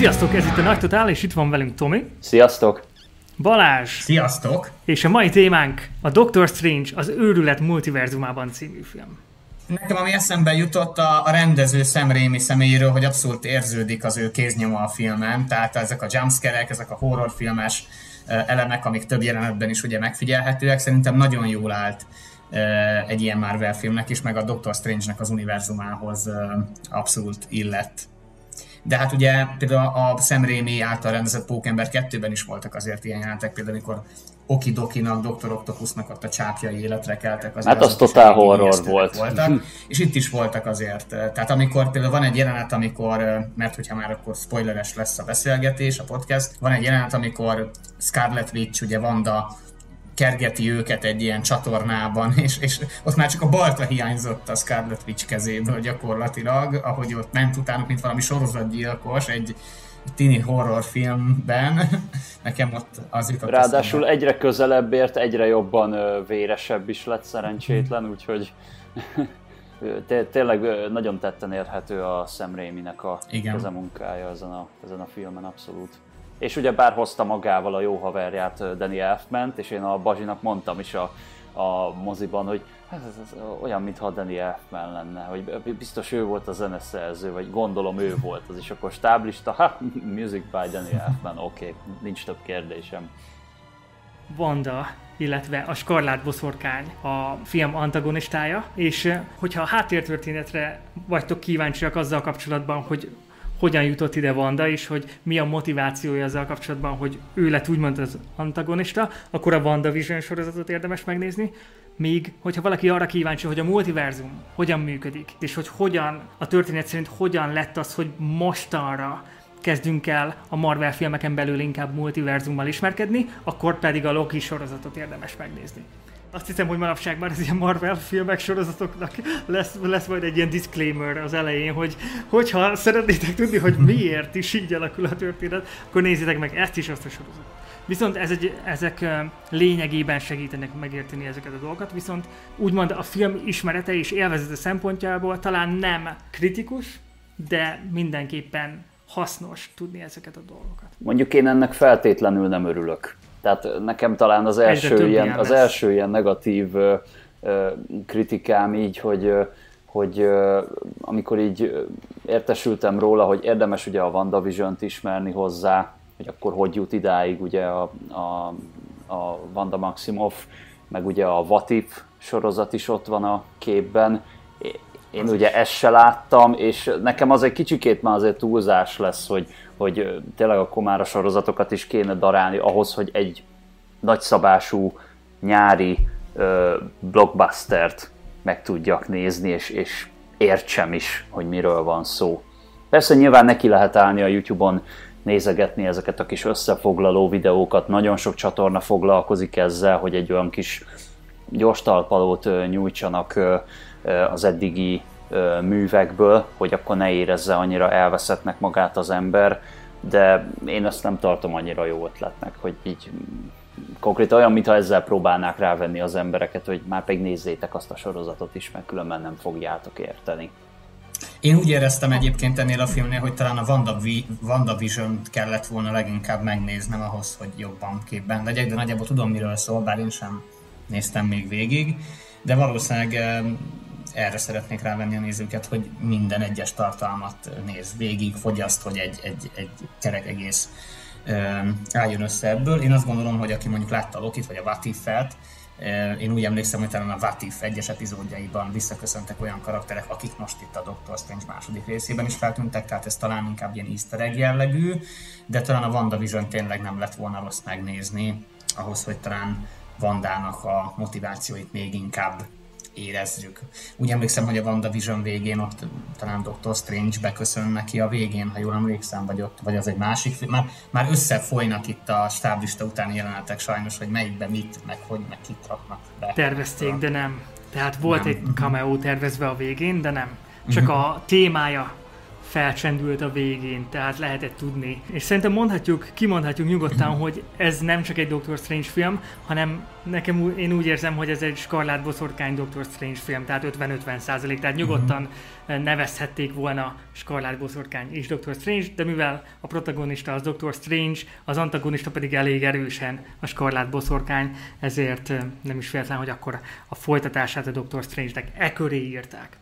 Sziasztok, ez itt a Nagy Totál, és itt van velünk Tomi. Sziasztok! Balázs. Sziasztok! És a mai témánk a Doctor Strange az őrület multiverzumában című film. Nekem ami eszembe jutott a, a rendező Sam Raimi személyéről, hogy abszolút érződik az ő kéznyoma a filmen, tehát ezek a jumpscare ezek a horrorfilmes elemek, amik több jelenetben is ugye megfigyelhetőek, szerintem nagyon jól állt egy ilyen Marvel filmnek is, meg a Doctor Strange-nek az univerzumához abszolút illett. De hát ugye például a Sam Raimi által rendezett Pókember 2-ben is voltak azért ilyen jelentek, például amikor Okidokinak, Dr. Octopusnak ott a csápjai életre keltek. Azért hát az totál horror volt. Voltak, és itt is voltak azért. Tehát amikor például van egy jelenet, amikor, mert hogyha már akkor spoileres lesz a beszélgetés, a podcast, van egy jelenet, amikor Scarlet Witch, ugye Vanda kergeti őket egy ilyen csatornában, és, és ott már csak a balta hiányzott a Scarlet Witch kezéből gyakorlatilag, ahogy ott ment utánuk, mint valami sorozatgyilkos, egy tini horrorfilmben. Nekem ott az jutott Ráadásul eszembe. egyre közelebb ért, egyre jobban véresebb is lett szerencsétlen, mm. úgyhogy tényleg nagyon tetten érhető a Sam Raimi-nek a Igen. munkája ezen a, ezen a filmen abszolút. És ugye bár hozta magával a jó haverját Danny Elfment, és én a Bazsinak mondtam is a, a moziban, hogy hát ez, ez olyan, mintha Danny Elfman lenne, hogy biztos ő volt a zeneszerző, vagy gondolom ő volt az, és akkor stáblista, ha, music by Danny Elfman, oké, okay, nincs több kérdésem. Vanda, illetve a Skarlát Boszorkány a film antagonistája, és hogyha a háttértörténetre vagytok kíváncsiak azzal kapcsolatban, hogy hogyan jutott ide Vanda, és hogy mi a motivációja ezzel kapcsolatban, hogy ő lett úgymond az antagonista, akkor a Vanda Vision sorozatot érdemes megnézni. Míg, hogyha valaki arra kíváncsi, hogy a multiverzum hogyan működik, és hogy hogyan, a történet szerint hogyan lett az, hogy mostanra kezdünk el a Marvel filmeken belül inkább multiverzummal ismerkedni, akkor pedig a Loki sorozatot érdemes megnézni. Azt hiszem, hogy manapság már az ilyen Marvel filmek sorozatoknak lesz, lesz majd egy ilyen disclaimer az elején, hogy hogyha szeretnétek tudni, hogy miért is így alakul a történet, akkor nézzétek meg ezt is, azt a sorozatot. Viszont ez egy, ezek lényegében segítenek megérteni ezeket a dolgokat, viszont úgymond a film ismerete és élvezete szempontjából talán nem kritikus, de mindenképpen hasznos tudni ezeket a dolgokat. Mondjuk én ennek feltétlenül nem örülök. Tehát nekem talán az első, ilyen, az első ilyen negatív ö, ö, kritikám így, hogy, hogy amikor így értesültem róla, hogy érdemes ugye a WandaVision-t ismerni hozzá, hogy akkor hogy jut idáig ugye a, a, a Wanda Maximoff, meg ugye a Vatif sorozat is ott van a képben. Én ugye ezt se láttam, és nekem az egy kicsikét már azért túlzás lesz, hogy, hogy tényleg a komára sorozatokat is kéne darálni ahhoz, hogy egy nagyszabású nyári ö, blockbustert meg tudjak nézni, és, és értsem is, hogy miről van szó. Persze nyilván neki lehet állni a YouTube-on nézegetni ezeket a kis összefoglaló videókat, nagyon sok csatorna foglalkozik ezzel, hogy egy olyan kis gyors talpalót nyújtsanak az eddigi művekből, hogy akkor ne érezze annyira elveszettnek magát az ember, de én ezt nem tartom annyira jó ötletnek, hogy így konkrétan olyan, mintha ezzel próbálnák rávenni az embereket, hogy már pedig nézzétek azt a sorozatot is, mert különben nem fogjátok érteni. Én úgy éreztem egyébként ennél a filmnél, hogy talán a WandaVision kellett volna leginkább megnéznem ahhoz, hogy jobban képben legyek, de nagyjából tudom, miről szól, bár én sem néztem még végig, de valószínűleg erre szeretnék rávenni a nézőket, hogy minden egyes tartalmat néz végig, fogyaszt, hogy egy, egy, egy kerek egész álljon össze ebből. Én azt gondolom, hogy aki mondjuk látta a Lokit vagy a Vatifet, én úgy emlékszem, hogy talán a Vatif egyes epizódjaiban visszaköszöntek olyan karakterek, akik most itt a Doctor Strange második részében is feltűntek, tehát ez talán inkább ilyen easter egg jellegű, de talán a WandaVision tényleg nem lett volna rossz megnézni, ahhoz, hogy talán Vandának a motivációit még inkább érezzük. Úgy emlékszem, hogy a WandaVision végén ott talán Doctor Strange beköszön neki a végén, ha jól emlékszem, vagy ott, vagy az egy másik. Már, már összefolynak itt a stáblista utáni jelenetek sajnos, hogy melyikbe mit, meg hogy, meg kit raknak be. Tervezték, de nem. Tehát volt nem. egy cameo tervezve a végén, de nem. Csak uh-huh. a témája felcsendült a végén, tehát lehetett tudni. És szerintem mondhatjuk, kimondhatjuk nyugodtan, hogy ez nem csak egy Doctor Strange film, hanem nekem én úgy érzem, hogy ez egy Scarlett Boszorkány Doctor Strange film, tehát 50-50 százalék, tehát nyugodtan uh-huh. nevezhették volna Scarlett Boszorkány és Doctor Strange, de mivel a protagonista az Doctor Strange, az antagonista pedig elég erősen a Scarlett Boszorkány, ezért eh, nem is véletlen, hogy akkor a folytatását a Doctor Strange-nek e köré írták.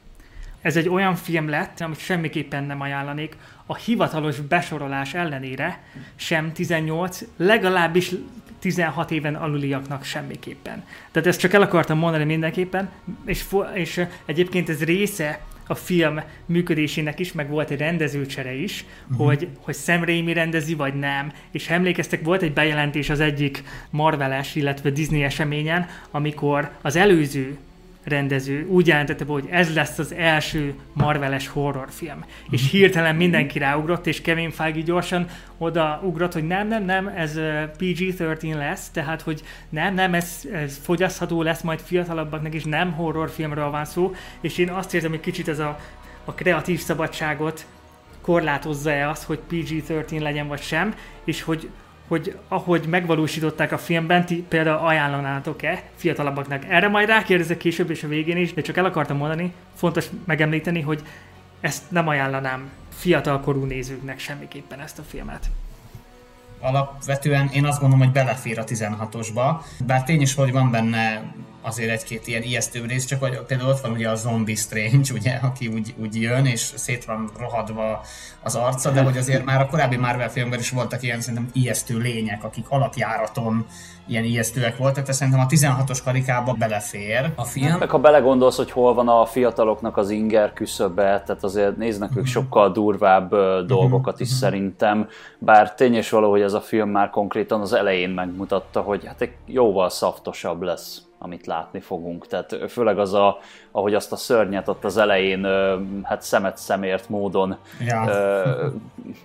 Ez egy olyan film lett, amit semmiképpen nem ajánlanék, a hivatalos besorolás ellenére sem 18, legalábbis 16 éven aluliaknak semmiképpen. Tehát ezt csak el akartam mondani mindenképpen, és, és egyébként ez része a film működésének is, meg volt egy rendezőcsere is, uh-huh. hogy, hogy Sam Raimi rendezi, vagy nem. És emlékeztek, volt egy bejelentés az egyik Marveles, illetve Disney eseményen, amikor az előző rendező úgy jelentette be, hogy ez lesz az első Marveles horrorfilm. És hirtelen mindenki ráugrott, és Kevin Feige gyorsan odaugrott, hogy nem, nem, nem, ez PG-13 lesz, tehát, hogy nem, nem, ez, ez fogyasztható lesz majd fiatalabbaknak, és nem horrorfilmről van szó, és én azt érzem, hogy kicsit ez a, a kreatív szabadságot korlátozza-e az, hogy PG-13 legyen vagy sem, és hogy hogy ahogy megvalósították a filmben, ti például ajánlanátok-e fiatalabbaknak. Erre majd rákérdezek később és a végén is, de csak el akartam mondani, fontos megemlíteni, hogy ezt nem ajánlanám fiatalkorú nézőknek semmiképpen ezt a filmet alapvetően én azt gondolom, hogy belefér a 16-osba, bár tény is, hogy van benne azért egy-két ilyen ijesztő rész, csak hogy például ott van ugye a Zombie Strange, ugye, aki úgy, úgy jön, és szét van rohadva az arca, de hogy azért már a korábbi Marvel filmben is voltak ilyen szerintem ijesztő lények, akik alapjáraton ilyen ijesztőek voltak, de szerintem a 16-os karikába belefér a film. Meg ha belegondolsz, hogy hol van a fiataloknak az inger küszöbe, tehát azért néznek ők mhm. sokkal durvább dolgokat is mhm. szerintem, bár tény és való, hogy ez a film már konkrétan az elején megmutatta, hogy hát egy jóval szaftosabb lesz amit látni fogunk. Tehát főleg az, a, ahogy azt a szörnyet ott az elején hát szemet szemért módon ja.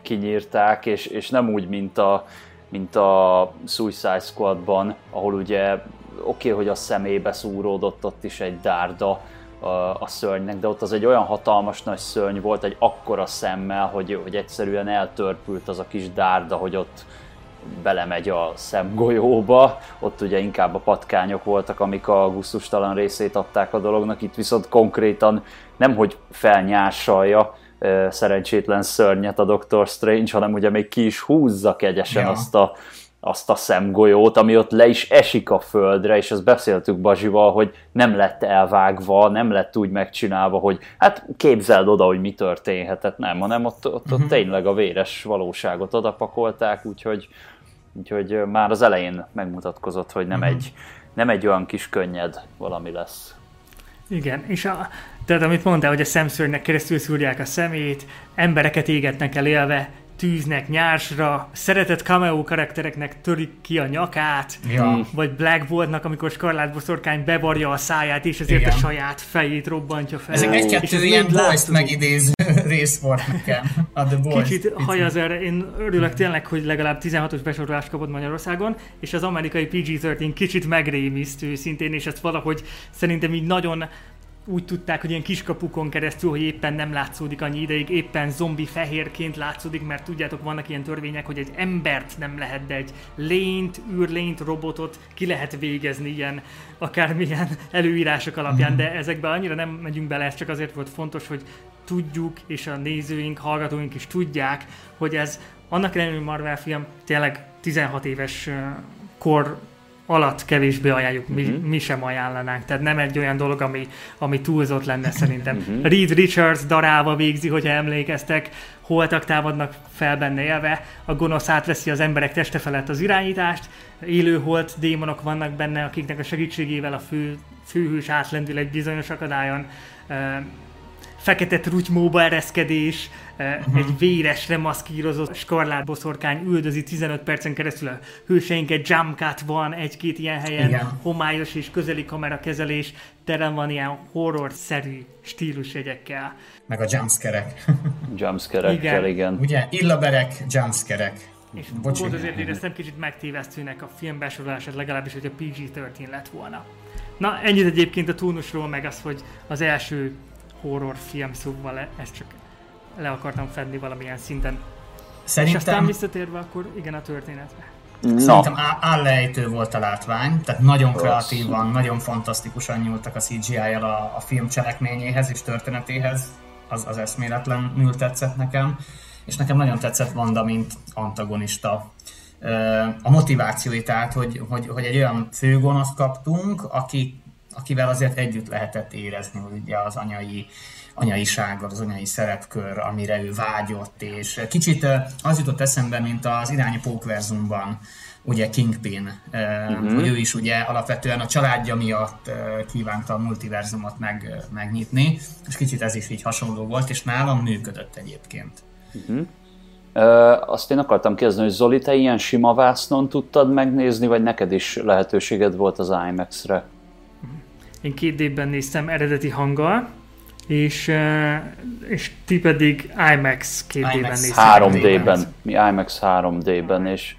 kinyírták, és, és nem úgy, mint a, mint a Suicide Squadban, ahol ugye oké, okay, hogy a szemébe szúródott ott is egy dárda a, a szörnynek, de ott az egy olyan hatalmas nagy szörny volt, egy akkora szemmel, hogy, hogy egyszerűen eltörpült az a kis dárda, hogy ott belemegy a szemgolyóba, ott ugye inkább a patkányok voltak, amik a gusztustalan részét adták a dolognak, itt viszont konkrétan nem hogy felnyásalja szerencsétlen szörnyet a Doctor Strange, hanem ugye még ki is húzza kegyesen ja. azt a azt a szemgolyót, ami ott le is esik a földre, és ezt beszéltük Bazsival, hogy nem lett elvágva, nem lett úgy megcsinálva, hogy hát képzeld oda, hogy mi történhetett, nem, hanem ott, ott, ott uh-huh. tényleg a véres valóságot odapakolták, úgyhogy, úgyhogy már az elején megmutatkozott, hogy nem, uh-huh. egy, nem egy olyan kis könnyed valami lesz. Igen, és a, tehát amit mondtál, hogy a szemszörnynek keresztül szúrják a szemét, embereket égetnek el élve, tűznek nyársra, szeretett cameo karaktereknek törik ki a nyakát, ja. vagy Black Boltnak, amikor Scarlett boszorkány bevarja a száját, és ezért Igen. a saját fejét robbantja fel. Ezek egy-kettő ilyen boys megidéző rész volt nekem. A The Boys. Kicsit hajaz erre, én örülök tényleg, hogy legalább 16-os besorolást kapott Magyarországon, és az amerikai PG-13 kicsit megrémisztő szintén, és ezt valahogy szerintem így nagyon úgy tudták, hogy ilyen kiskapukon keresztül, hogy éppen nem látszódik annyi ideig, éppen zombi fehérként látszódik, mert tudjátok, vannak ilyen törvények, hogy egy embert nem lehet, de egy lényt, űrlényt, robotot ki lehet végezni ilyen akármilyen előírások alapján, mhm. de ezekbe annyira nem megyünk bele, ez csak azért volt fontos, hogy tudjuk, és a nézőink, hallgatóink is tudják, hogy ez annak ellenére Marvel film tényleg 16 éves kor alatt kevésbé ajánljuk, mi, uh-huh. mi sem ajánlanánk. Tehát nem egy olyan dolog, ami, ami túlzott lenne szerintem. Uh-huh. Reed Richards darálva végzi, hogyha emlékeztek, holtak támadnak fel benne élve, a gonosz átveszi az emberek teste felett az irányítást, élő holt démonok vannak benne, akiknek a segítségével a fő, főhős átlendül egy bizonyos akadályon, fekete trutymóba ereszkedés, uh-huh. egy véresre maszkírozott skarlát boszorkány üldözi 15 percen keresztül a hőseinket, jumpcut van egy-két ilyen helyen, Igen. homályos és közeli kamerakezelés, tele van ilyen horror-szerű stílusjegyekkel. Meg a jumpskerek. jumpskerekkel, igen. igen. Ugye, illaberek, jumpskerek. És Bocsi. volt azért éreztem kicsit megtévesztőnek a film besorolását, legalábbis, hogy a PG-13 lett volna. Na, ennyit egyébként a túlnusról, meg az, hogy az első horrorfilm, szóval ez csak le akartam fedni valamilyen szinten. Szerintem... És aztán visszatérve akkor igen a történetre. No. Szerintem állejtő volt a látvány, tehát nagyon kreatívan, nagyon fantasztikusan nyúltak a CGI-jel a, a film cselekményéhez és történetéhez, az, az eszméletlenül tetszett nekem, és nekem nagyon tetszett Vanda, mint antagonista. A motivációi, tehát, hogy, hogy, hogy egy olyan főgonoszt kaptunk, aki, akivel azért együtt lehetett érezni ugye az anyai anyaiságod, az anyai szerepkör, amire ő vágyott, és kicsit az jutott eszembe, mint az irányi pókverzumban, ugye Kingpin, uh-huh. hogy ő is ugye alapvetően a családja miatt kívánta a multiverzumot meg, megnyitni, és kicsit ez is így hasonló volt, és nálam működött egyébként. Uh-huh. Uh, azt én akartam kérdezni, hogy Zoli, te ilyen sima vásznon tudtad megnézni, vagy neked is lehetőséged volt az IMAX-re? Én két évben néztem eredeti hanggal, és, és ti pedig IMAX két IMAX d ben 3D-ben, mi IMAX 3D-ben, és,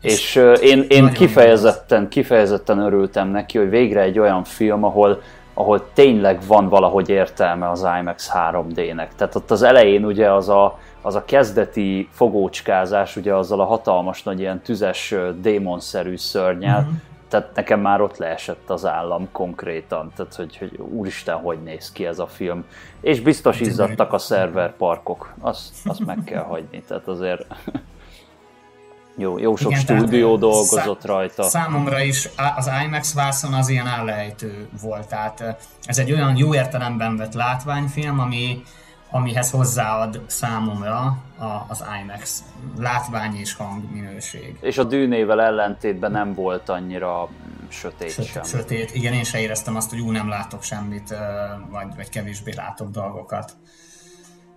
és én, én kifejezetten, kifejezetten örültem neki, hogy végre egy olyan film, ahol, ahol tényleg van valahogy értelme az IMAX 3D-nek. Tehát ott az elején ugye az a, az a kezdeti fogócskázás, ugye azzal a hatalmas nagy ilyen tüzes démonszerű szörnyel, mm-hmm tehát nekem már ott leesett az állam konkrétan, tehát hogy, hogy úristen, hogy néz ki ez a film. És biztos izzadtak a szerverparkok, azt, azt meg kell hagyni, tehát azért jó, jó sok Igen, stúdió dolgozott szá- rajta. Számomra is az IMAX vászon az ilyen állejtő volt, tehát ez egy olyan jó értelemben vett látványfilm, ami, amihez hozzáad számomra a, az IMAX látvány és hang minőség. És a dűnével ellentétben nem volt annyira sötét, sötét sem. Sötét, igen, én se éreztem azt, hogy ú, nem látok semmit, vagy, vagy kevésbé látok dolgokat.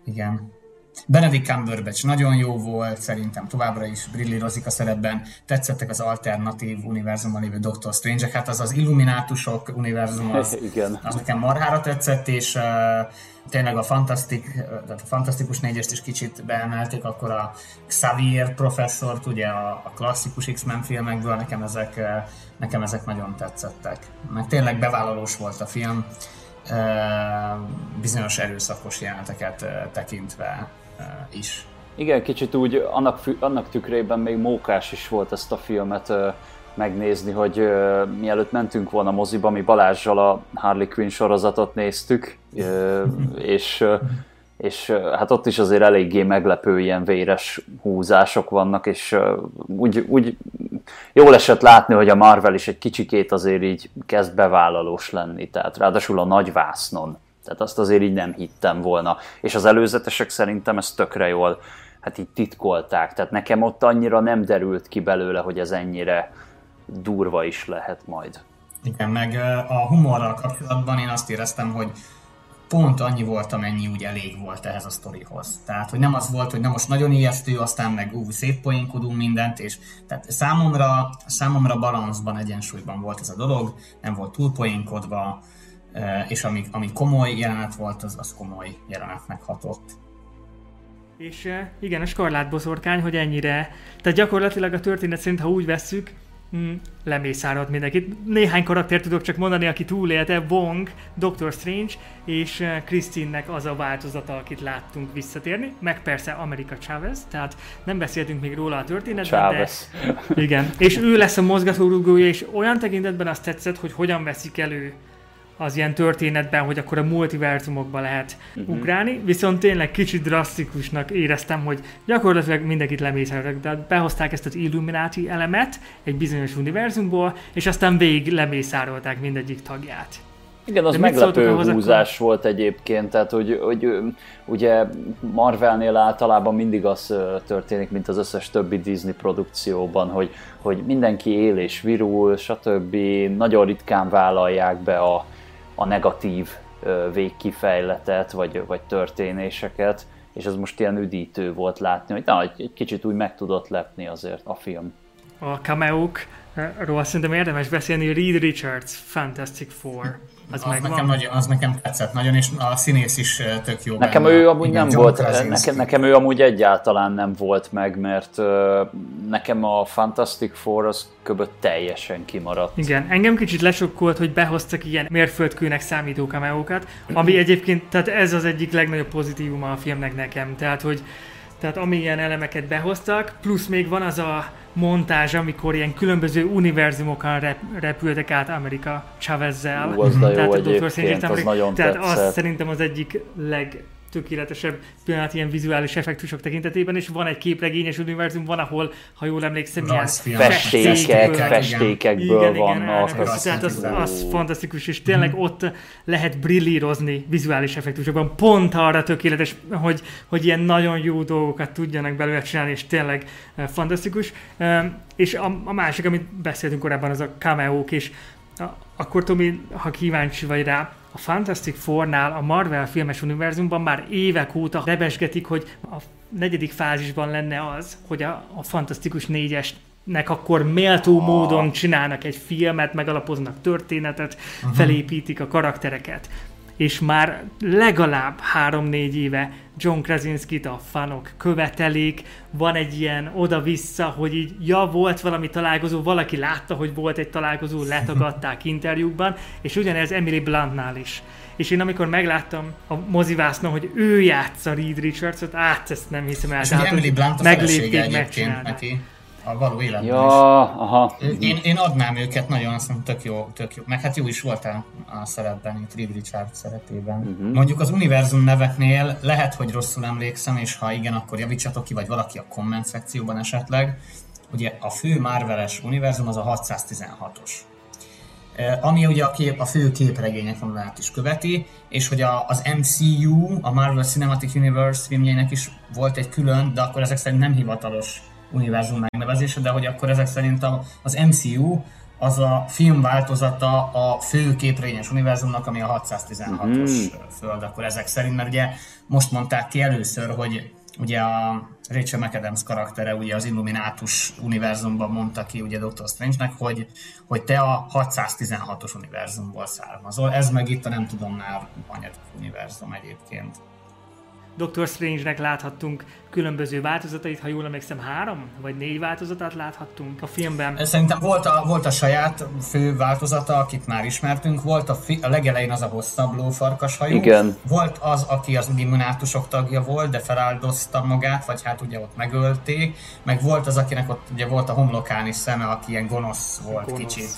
Igen. Benedict Cumberbatch nagyon jó volt, szerintem továbbra is brillírozik a szerepben. Tetszettek az alternatív univerzumban lévő Doctor strange hát az az Illuminátusok univerzum, az, Igen. az nekem marhára tetszett, és uh, tényleg a, fantasztik, tehát a fantasztikus négyest is kicsit beemelték, akkor a Xavier professzort, ugye a, a klasszikus X-Men filmekből, nekem ezek, nekem ezek nagyon tetszettek. Meg tényleg bevállalós volt a film, bizonyos erőszakos jeleneteket tekintve is. Igen, kicsit úgy annak, annak tükrében még mókás is volt ezt a filmet megnézni, hogy uh, mielőtt mentünk volna moziba, mi Balázsjal a Harley Quinn sorozatot néztük, uh, és, uh, és hát ott is azért eléggé meglepő ilyen véres húzások vannak, és úgy, úgy jól esett látni, hogy a Marvel is egy kicsikét azért így kezd bevállalós lenni, tehát ráadásul a nagy vásznon. Tehát azt azért így nem hittem volna. És az előzetesek szerintem ezt tökre jól hát így titkolták. Tehát nekem ott annyira nem derült ki belőle, hogy ez ennyire durva is lehet majd. Igen, meg a humorral kapcsolatban én azt éreztem, hogy pont annyi volt, amennyi úgy elég volt ehhez a sztorihoz. Tehát, hogy nem az volt, hogy na most nagyon ijesztő, aztán meg ú, szétpoénkodunk mindent, és tehát számomra, számomra balanszban, egyensúlyban volt ez a dolog, nem volt túlpoénkodva, és ami, ami komoly jelenet volt, az, az komoly jelenetnek hatott. És igen, a skarlátboszorkány, hogy ennyire, tehát gyakorlatilag a történet szerint, ha úgy vesszük, hmm, lemészárod mindenkit. Néhány karakter tudok csak mondani, aki túlélte, Wong, Doctor Strange, és Christine-nek az a változata, akit láttunk visszatérni, meg persze America Chavez, tehát nem beszéltünk még róla a történetben, Chavez. de igen, és ő lesz a mozgatórugója, és olyan tekintetben azt tetszett, hogy hogyan veszik elő az ilyen történetben, hogy akkor a multiverzumokba lehet uh-huh. ugrálni, viszont tényleg kicsit drasztikusnak éreztem, hogy gyakorlatilag mindenkit lemészároltak, de behozták ezt az Illuminati elemet egy bizonyos univerzumból, és aztán végig lemészárolták mindegyik tagját. Igen, az meglepő húzás akkor? volt egyébként, tehát hogy, hogy ugye Marvelnél általában mindig az történik, mint az összes többi Disney produkcióban, hogy, hogy mindenki él és virul, stb. Nagyon ritkán vállalják be a, a negatív végkifejletet, vagy, vagy történéseket, és ez most ilyen üdítő volt látni, hogy na, egy, kicsit úgy meg tudott lepni azért a film. A cameókról szerintem érdemes beszélni, Reed Richards, Fantastic Four. Az, az, nekem nagyon, az nekem tetszett nagyon, és a színész is tök jó. Nekem benne. ő amúgy Igen, nem volt, nekem, nekem ő amúgy egyáltalán nem volt meg, mert uh, nekem a Fantastic Four az köbött teljesen kimaradt. Igen, engem kicsit lesokkolt, hogy behoztak ilyen mérföldkőnek számító kameókat, ami egyébként, tehát ez az egyik legnagyobb pozitívuma a filmnek nekem, tehát hogy tehát amilyen elemeket behoztak, plusz még van az a montázs, amikor ilyen különböző univerzumokon rep, repültek át Amerika Chavezzel. Ú, az de jó tehát egyébként, az nagyon Tehát tetszett. az szerintem az egyik leg tökéletesebb pillanat ilyen vizuális effektusok tekintetében, és van egy képregényes univerzum, van, ahol, ha jól emlékszem, ilyen festékek, festékekből igen, vannak. Igen, az, tehát az, az fantasztikus, és tényleg mm. ott lehet brillírozni vizuális effektusokban. Pont arra tökéletes, hogy, hogy ilyen nagyon jó dolgokat tudjanak belőle csinálni, és tényleg uh, fantasztikus. És a, a másik, amit beszéltünk korábban, az a cameók, és akkor Tomi, ha kíváncsi vagy rá, a Fantastic Four-nál a Marvel filmes univerzumban már évek óta rebesgetik, hogy a negyedik fázisban lenne az, hogy a, a Fantasztikus négyes nek akkor méltó ah. módon csinálnak egy filmet, megalapoznak történetet, uh-huh. felépítik a karaktereket. És már legalább három-négy éve John Krasinski-t a fanok követelik, van egy ilyen oda-vissza, hogy így, ja, volt valami találkozó, valaki látta, hogy volt egy találkozó, letagadták interjúkban, és ugyanez Emily Bluntnál is. És én amikor megláttam a mozivásznon, hogy ő játsza Reed Richardsot, át ezt nem hiszem el. És tehát, Emily Blunt a meglépték, egyébként neki a való életben ja, is. Aha. Én, én adnám őket, nagyon azt mondom, tök jó, tök jó. Meg hát jó is voltál a szerepben, itt Reed Richard szerepében. Uh-huh. Mondjuk az univerzum neveknél lehet, hogy rosszul emlékszem, és ha igen, akkor javítsatok ki, vagy valaki a komment szekcióban esetleg. Ugye a fő Marveles univerzum az a 616-os. Ami ugye a, kép, a fő képregények vonalát is követi, és hogy a, az MCU, a Marvel Cinematic Universe filmjeinek is volt egy külön, de akkor ezek szerint nem hivatalos univerzum megnevezése, de hogy akkor ezek szerint az MCU az a film változata a fő képregényes univerzumnak, ami a 616-os mm. föld, akkor ezek szerint, mert ugye most mondták ki először, hogy ugye a Rachel McAdams karaktere ugye az Illuminátus univerzumban mondta ki ugye Doctor Strange-nek, hogy, hogy te a 616-os univerzumból származol. Ez meg itt a nem tudom már anyadik univerzum egyébként. Doctor Strange-nek láthattunk különböző változatait, ha jól emlékszem, három vagy négy változatát láthattunk a filmben. Szerintem volt a, volt a saját fő változata, akit már ismertünk, volt a, fi, a legelején az a hosszabb lófarkas hajú, Igen. volt az, aki az immunátusok tagja volt, de feláldozta magát, vagy hát ugye ott megölték, meg volt az, akinek ott ugye volt a homlokán is szeme, aki ilyen gonosz volt gonosz. kicsit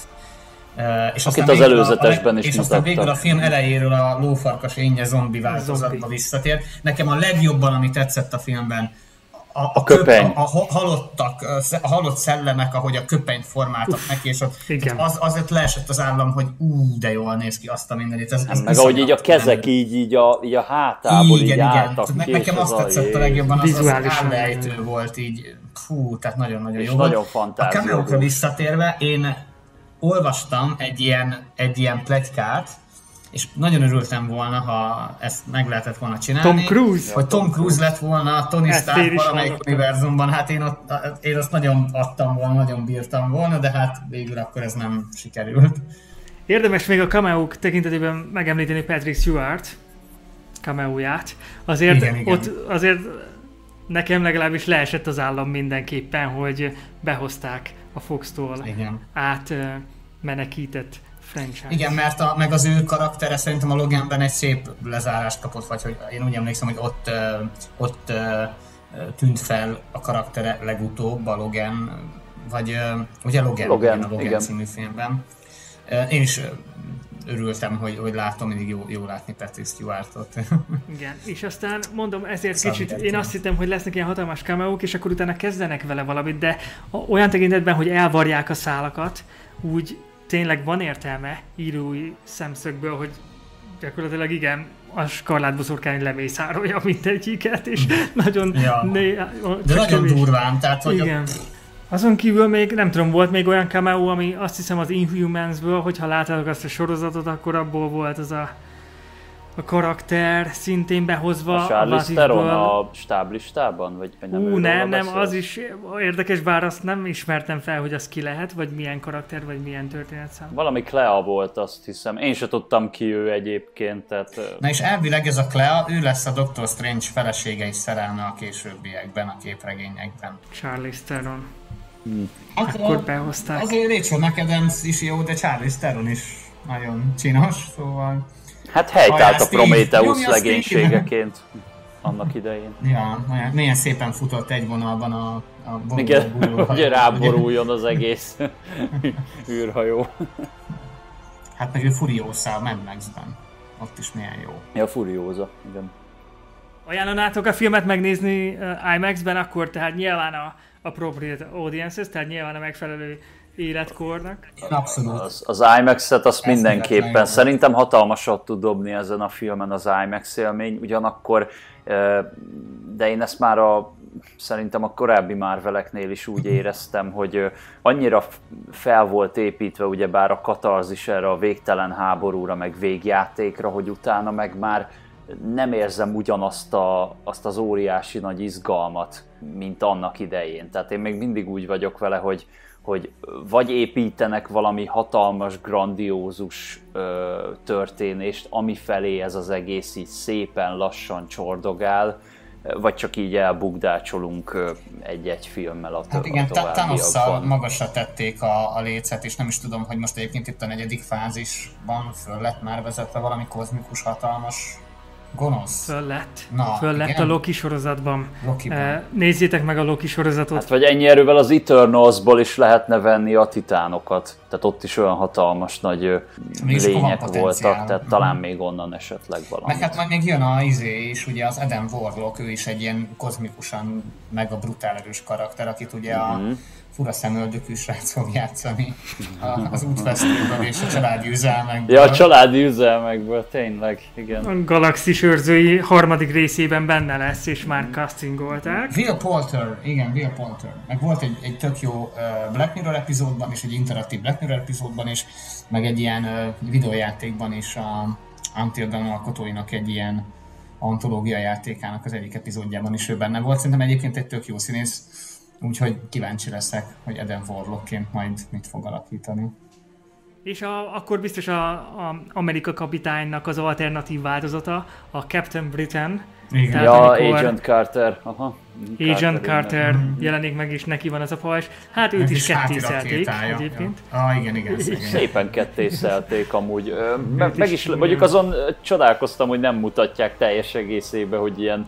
Uh, és Akit az előzetesben a, is És aztán végül a film elejéről a lófarkas énje zombi változatba visszatért. Nekem a legjobban, ami tetszett a filmben, a, a, a köpeny. Köp, a, a, halottak, a halott szellemek, ahogy a köpenyt formáltak Uf, neki, és ott igen. az, azért leesett az állam, hogy ú, de jól néz ki azt a mindenit. Ez, ez meg ahogy így a kezek így, így, a, így a hátából igen, így igen. álltak ne, Nekem azt tetszett a legjobban, az, az állejtő volt így, fú, tehát nagyon-nagyon jó nagyon volt. A kameókra visszatérve, én olvastam egy ilyen, egy ilyen plegykát, és nagyon örültem volna, ha ezt meg lehetett volna csinálni. Tom Cruise? Hogy Tom Cruise lett volna a Tony Stark valamelyik univerzumban. Hát én, ott, én azt nagyon adtam volna, nagyon bírtam volna, de hát végül akkor ez nem sikerült. Érdemes még a cameo tekintetében megemlíteni Patrick Stewart cameóját. Azért igen, igen. ott azért nekem legalábbis leesett az állam mindenképpen, hogy behozták a Fox-tól Igen. át menekített franchise. Igen, mert a, meg az ő karaktere szerintem a Loganben egy szép lezárást kapott, vagy hogy én úgy emlékszem, hogy ott, ott tűnt fel a karaktere legutóbb a Logan, vagy ugye Logan, Logan, igen, a Logan igen. című filmben. Én is örültem, hogy, hogy látom, mindig jó, jó látni Patrick Stewartot. Igen, és aztán mondom, ezért Szabad kicsit én azt hittem, hogy lesznek ilyen hatalmas kameók, és akkor utána kezdenek vele valamit, de olyan tekintetben, hogy elvarják a szálakat, úgy tényleg van értelme írói szemszögből, hogy gyakorlatilag igen, a skarlátboszorkány lemészárolja mindegyiket, és nagyon... Ja. Né, de nagyon kevés. durván, tehát hogy igen. A azon kívül még, nem tudom, volt még olyan cameo, ami azt hiszem az Inhumans-ből, hogyha láttátok azt a sorozatot, akkor abból volt az a a karakter szintén behozva a Charlize Theron a stáblistában? Vagy, vagy nem Ú, nem, nem, az is érdekes, bár azt nem ismertem fel, hogy az ki lehet, vagy milyen karakter, vagy milyen történetszám. Valami Clea volt, azt hiszem. Én se tudtam ki ő egyébként, tehát... Na és elvileg ez a Clea, ő lesz a Doctor Strange felesége és szerelme a későbbiekben, a képregényekben. Charlize Theron. Hmm. Hát, Akkor behozták. Azért Rachel McAdams is jó, de Charlize Theron is nagyon csinos, szóval... Hát helytált a Prometheus legénységeként annak idején. Ja, milyen szépen futott egy vonalban a, a Igen, hogy ráboruljon az egész űrhajó. Hát meg ő Furiosa a Mad Max-ben. Ott is milyen jó. Ja, Furiosa, igen. Ajánlanátok a filmet megnézni uh, IMAX-ben, akkor tehát nyilván a appropriate audiences, tehát nyilván a megfelelő életkornak. Abszolút. Az, az IMAX-et azt mindenképpen, szerintem hatalmasat tud dobni ezen a filmen az IMAX élmény, ugyanakkor, de én ezt már a, szerintem a korábbi Marveleknél is úgy éreztem, hogy annyira fel volt építve ugyebár a katarzis erre a végtelen háborúra, meg végjátékra, hogy utána meg már nem érzem ugyanazt a, azt az óriási nagy izgalmat, mint annak idején. Tehát én még mindig úgy vagyok vele, hogy, hogy vagy építenek valami hatalmas, grandiózus ö, történést, ami felé ez az egész így szépen lassan csordogál, vagy csak így elbukdácsolunk egy-egy filmmel a, hát igen, Thanosszal magasra tették a, a lécet, és nem is tudom, hogy most egyébként itt a negyedik fázisban föl lett már vezetve valami kozmikus hatalmas Gonosz. Föl lett. Na, Föl lett igen? a Loki sorozatban. Loki-ban. Eh, nézzétek meg a Loki sorozatot. Hát vagy ennyi erővel az Eternalsból is lehetne venni a titánokat. Tehát ott is olyan hatalmas nagy Mégis lények voltak, tehát talán még onnan esetleg valami. Meg hát majd még jön a izé is, ugye az Eden Warlock, ő is egy ilyen kozmikusan meg a brutál erős karakter, akit ugye mm-hmm. a fura szemöldökű srác fog játszani az útvesztőből és a családi üzelmekből. Ja, a családi üzelmekből, tényleg, igen. A Galaxis őrzői harmadik részében benne lesz, és már castingolták. Will Poulter, igen, Will Poulter. Meg volt egy, egy tök jó Black Mirror epizódban, és egy interaktív Black Mirror epizódban is, meg egy ilyen videójátékban is a Until Dawn alkotóinak egy ilyen antológia játékának az egyik epizódjában is ő benne volt. Szerintem egyébként egy tök jó színész Úgyhogy kíváncsi leszek, hogy Eden Warlockként majd mit fog alakítani. És a, akkor biztos a, a Amerika kapitánynak az alternatív változata, a Captain Britain. Igen. Tehát ja, Agent Carter. Aha. Agent Carter, Carter mm-hmm. jelenik meg, és neki van ez a pajzs. Hát őt is kettészelték egyébként. Ja. Ah, igen, igen. Szegény. Szépen kettészelték amúgy. meg, meg is, mondjuk azon csodálkoztam, hogy nem mutatják teljes egészébe, hogy ilyen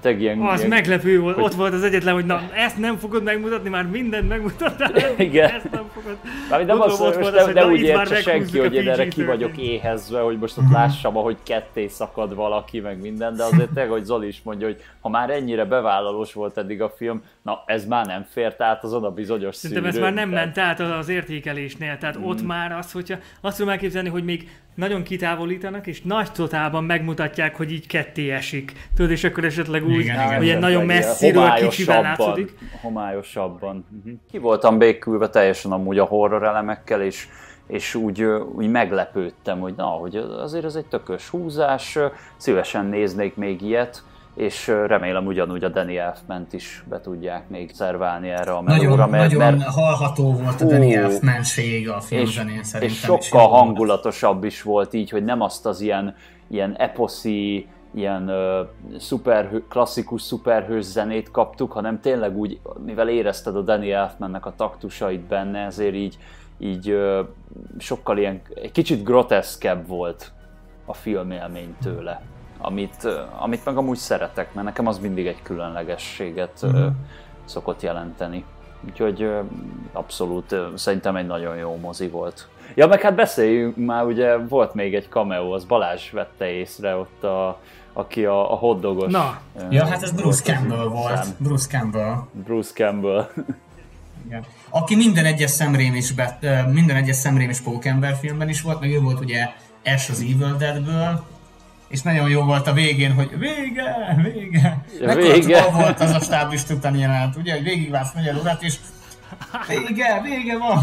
teg ilyen, az ilyen, meglepő volt, hogy... ott volt az egyetlen, hogy na, ezt nem fogod megmutatni, már mindent megmutattál, Igen. ezt nem fogod. Már nem azt, most nem, nem úgy értse senki, hogy én erre ki vagyok éhezve, hogy most ott lássam, ahogy ketté szakad valaki, meg minden, de azért tényleg, hogy Zoli is mondja, hogy ha már ennyire bevállalós volt eddig a film, na ez már nem fért át azon a bizonyos Szerintem ez már nem ment át az értékelésnél, tehát mm. ott már az, hogyha azt tudom elképzelni, hogy még nagyon kitávolítanak, és nagy totálban megmutatják, hogy így ketté esik. Tudod, és akkor esetleg úgy, igen, hogy ilyen nagyon messziről kicsivel látszódik. Homályosabban. Uh-huh. Ki voltam békülve teljesen amúgy a horror elemekkel, és és úgy, úgy meglepődtem, hogy na, hogy azért ez egy tökös húzás, szívesen néznék még ilyet, és remélem ugyanúgy a Danny elfman is be tudják még szerválni erre a melóra. Nagyon, mert, nagyon mert, hallható volt a Danny elfman a filmzenén szerintem. És sokkal hangulatosabb is volt így, hogy nem azt az ilyen, ilyen eposzi, ilyen uh, szuper, klasszikus szuperhős zenét kaptuk, hanem tényleg úgy, mivel érezted a Danny Elfmannek a taktusait benne, ezért így, így uh, sokkal ilyen, egy kicsit groteszkebb volt a filmélmény tőle amit, amit meg amúgy szeretek, mert nekem az mindig egy különlegességet uh-huh. szokott jelenteni. Úgyhogy abszolút szerintem egy nagyon jó mozi volt. Ja, meg hát beszéljünk már, ugye volt még egy cameo, az Balázs vette észre ott a, aki a, a hoddogos. Na, ja, hát ez Bruce Campbell volt. Szám. Bruce Campbell. Bruce Campbell. Igen. Aki minden egyes szemrémis, be, minden egyes szemrémis Pókember filmben is volt, meg ő volt ugye Ash az Evil Deadből, és nagyon jó volt a végén, hogy vége, vége. Ja, vége. volt az a stáblist után jelenet, ugye, hogy végigvársz negyed órát, és Vége, vége van!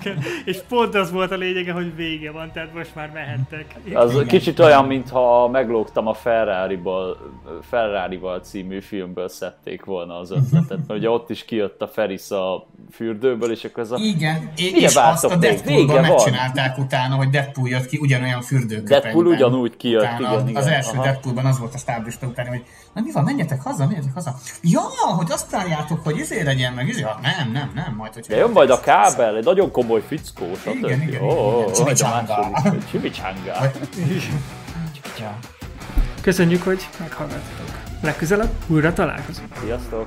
Igen. És pont az volt a lényege, hogy vége van, tehát most már mehettek. Az Igen. kicsit olyan, mintha meglógtam a Ferrari-val, Ferrari-val című filmből szedték volna az ötletet, mert ugye ott is kijött a Ferris a fürdőből, és akkor az a... Igen, és azt a Deadpoolban megcsinálták van. utána, hogy Deadpool jött ki ugyanolyan fürdőköpenyben. Deadpool ugyanúgy kijött, utána igen, igen. Az első Aha. Deadpoolban az volt a stáblista utána, hogy na mi van, menjetek haza, menjetek haza. Ja, hogy azt álljátok, hogy izé legyen meg, izé, hát nem, nem, nem, majd, hogy... De jön majd a kábel, egy nagyon komoly fickó, stb. Igen, igen, igen. Csimicsanga. Csimicsanga. Köszönjük, hogy meghallgattatok. Legközelebb újra találkozunk. Sziasztok!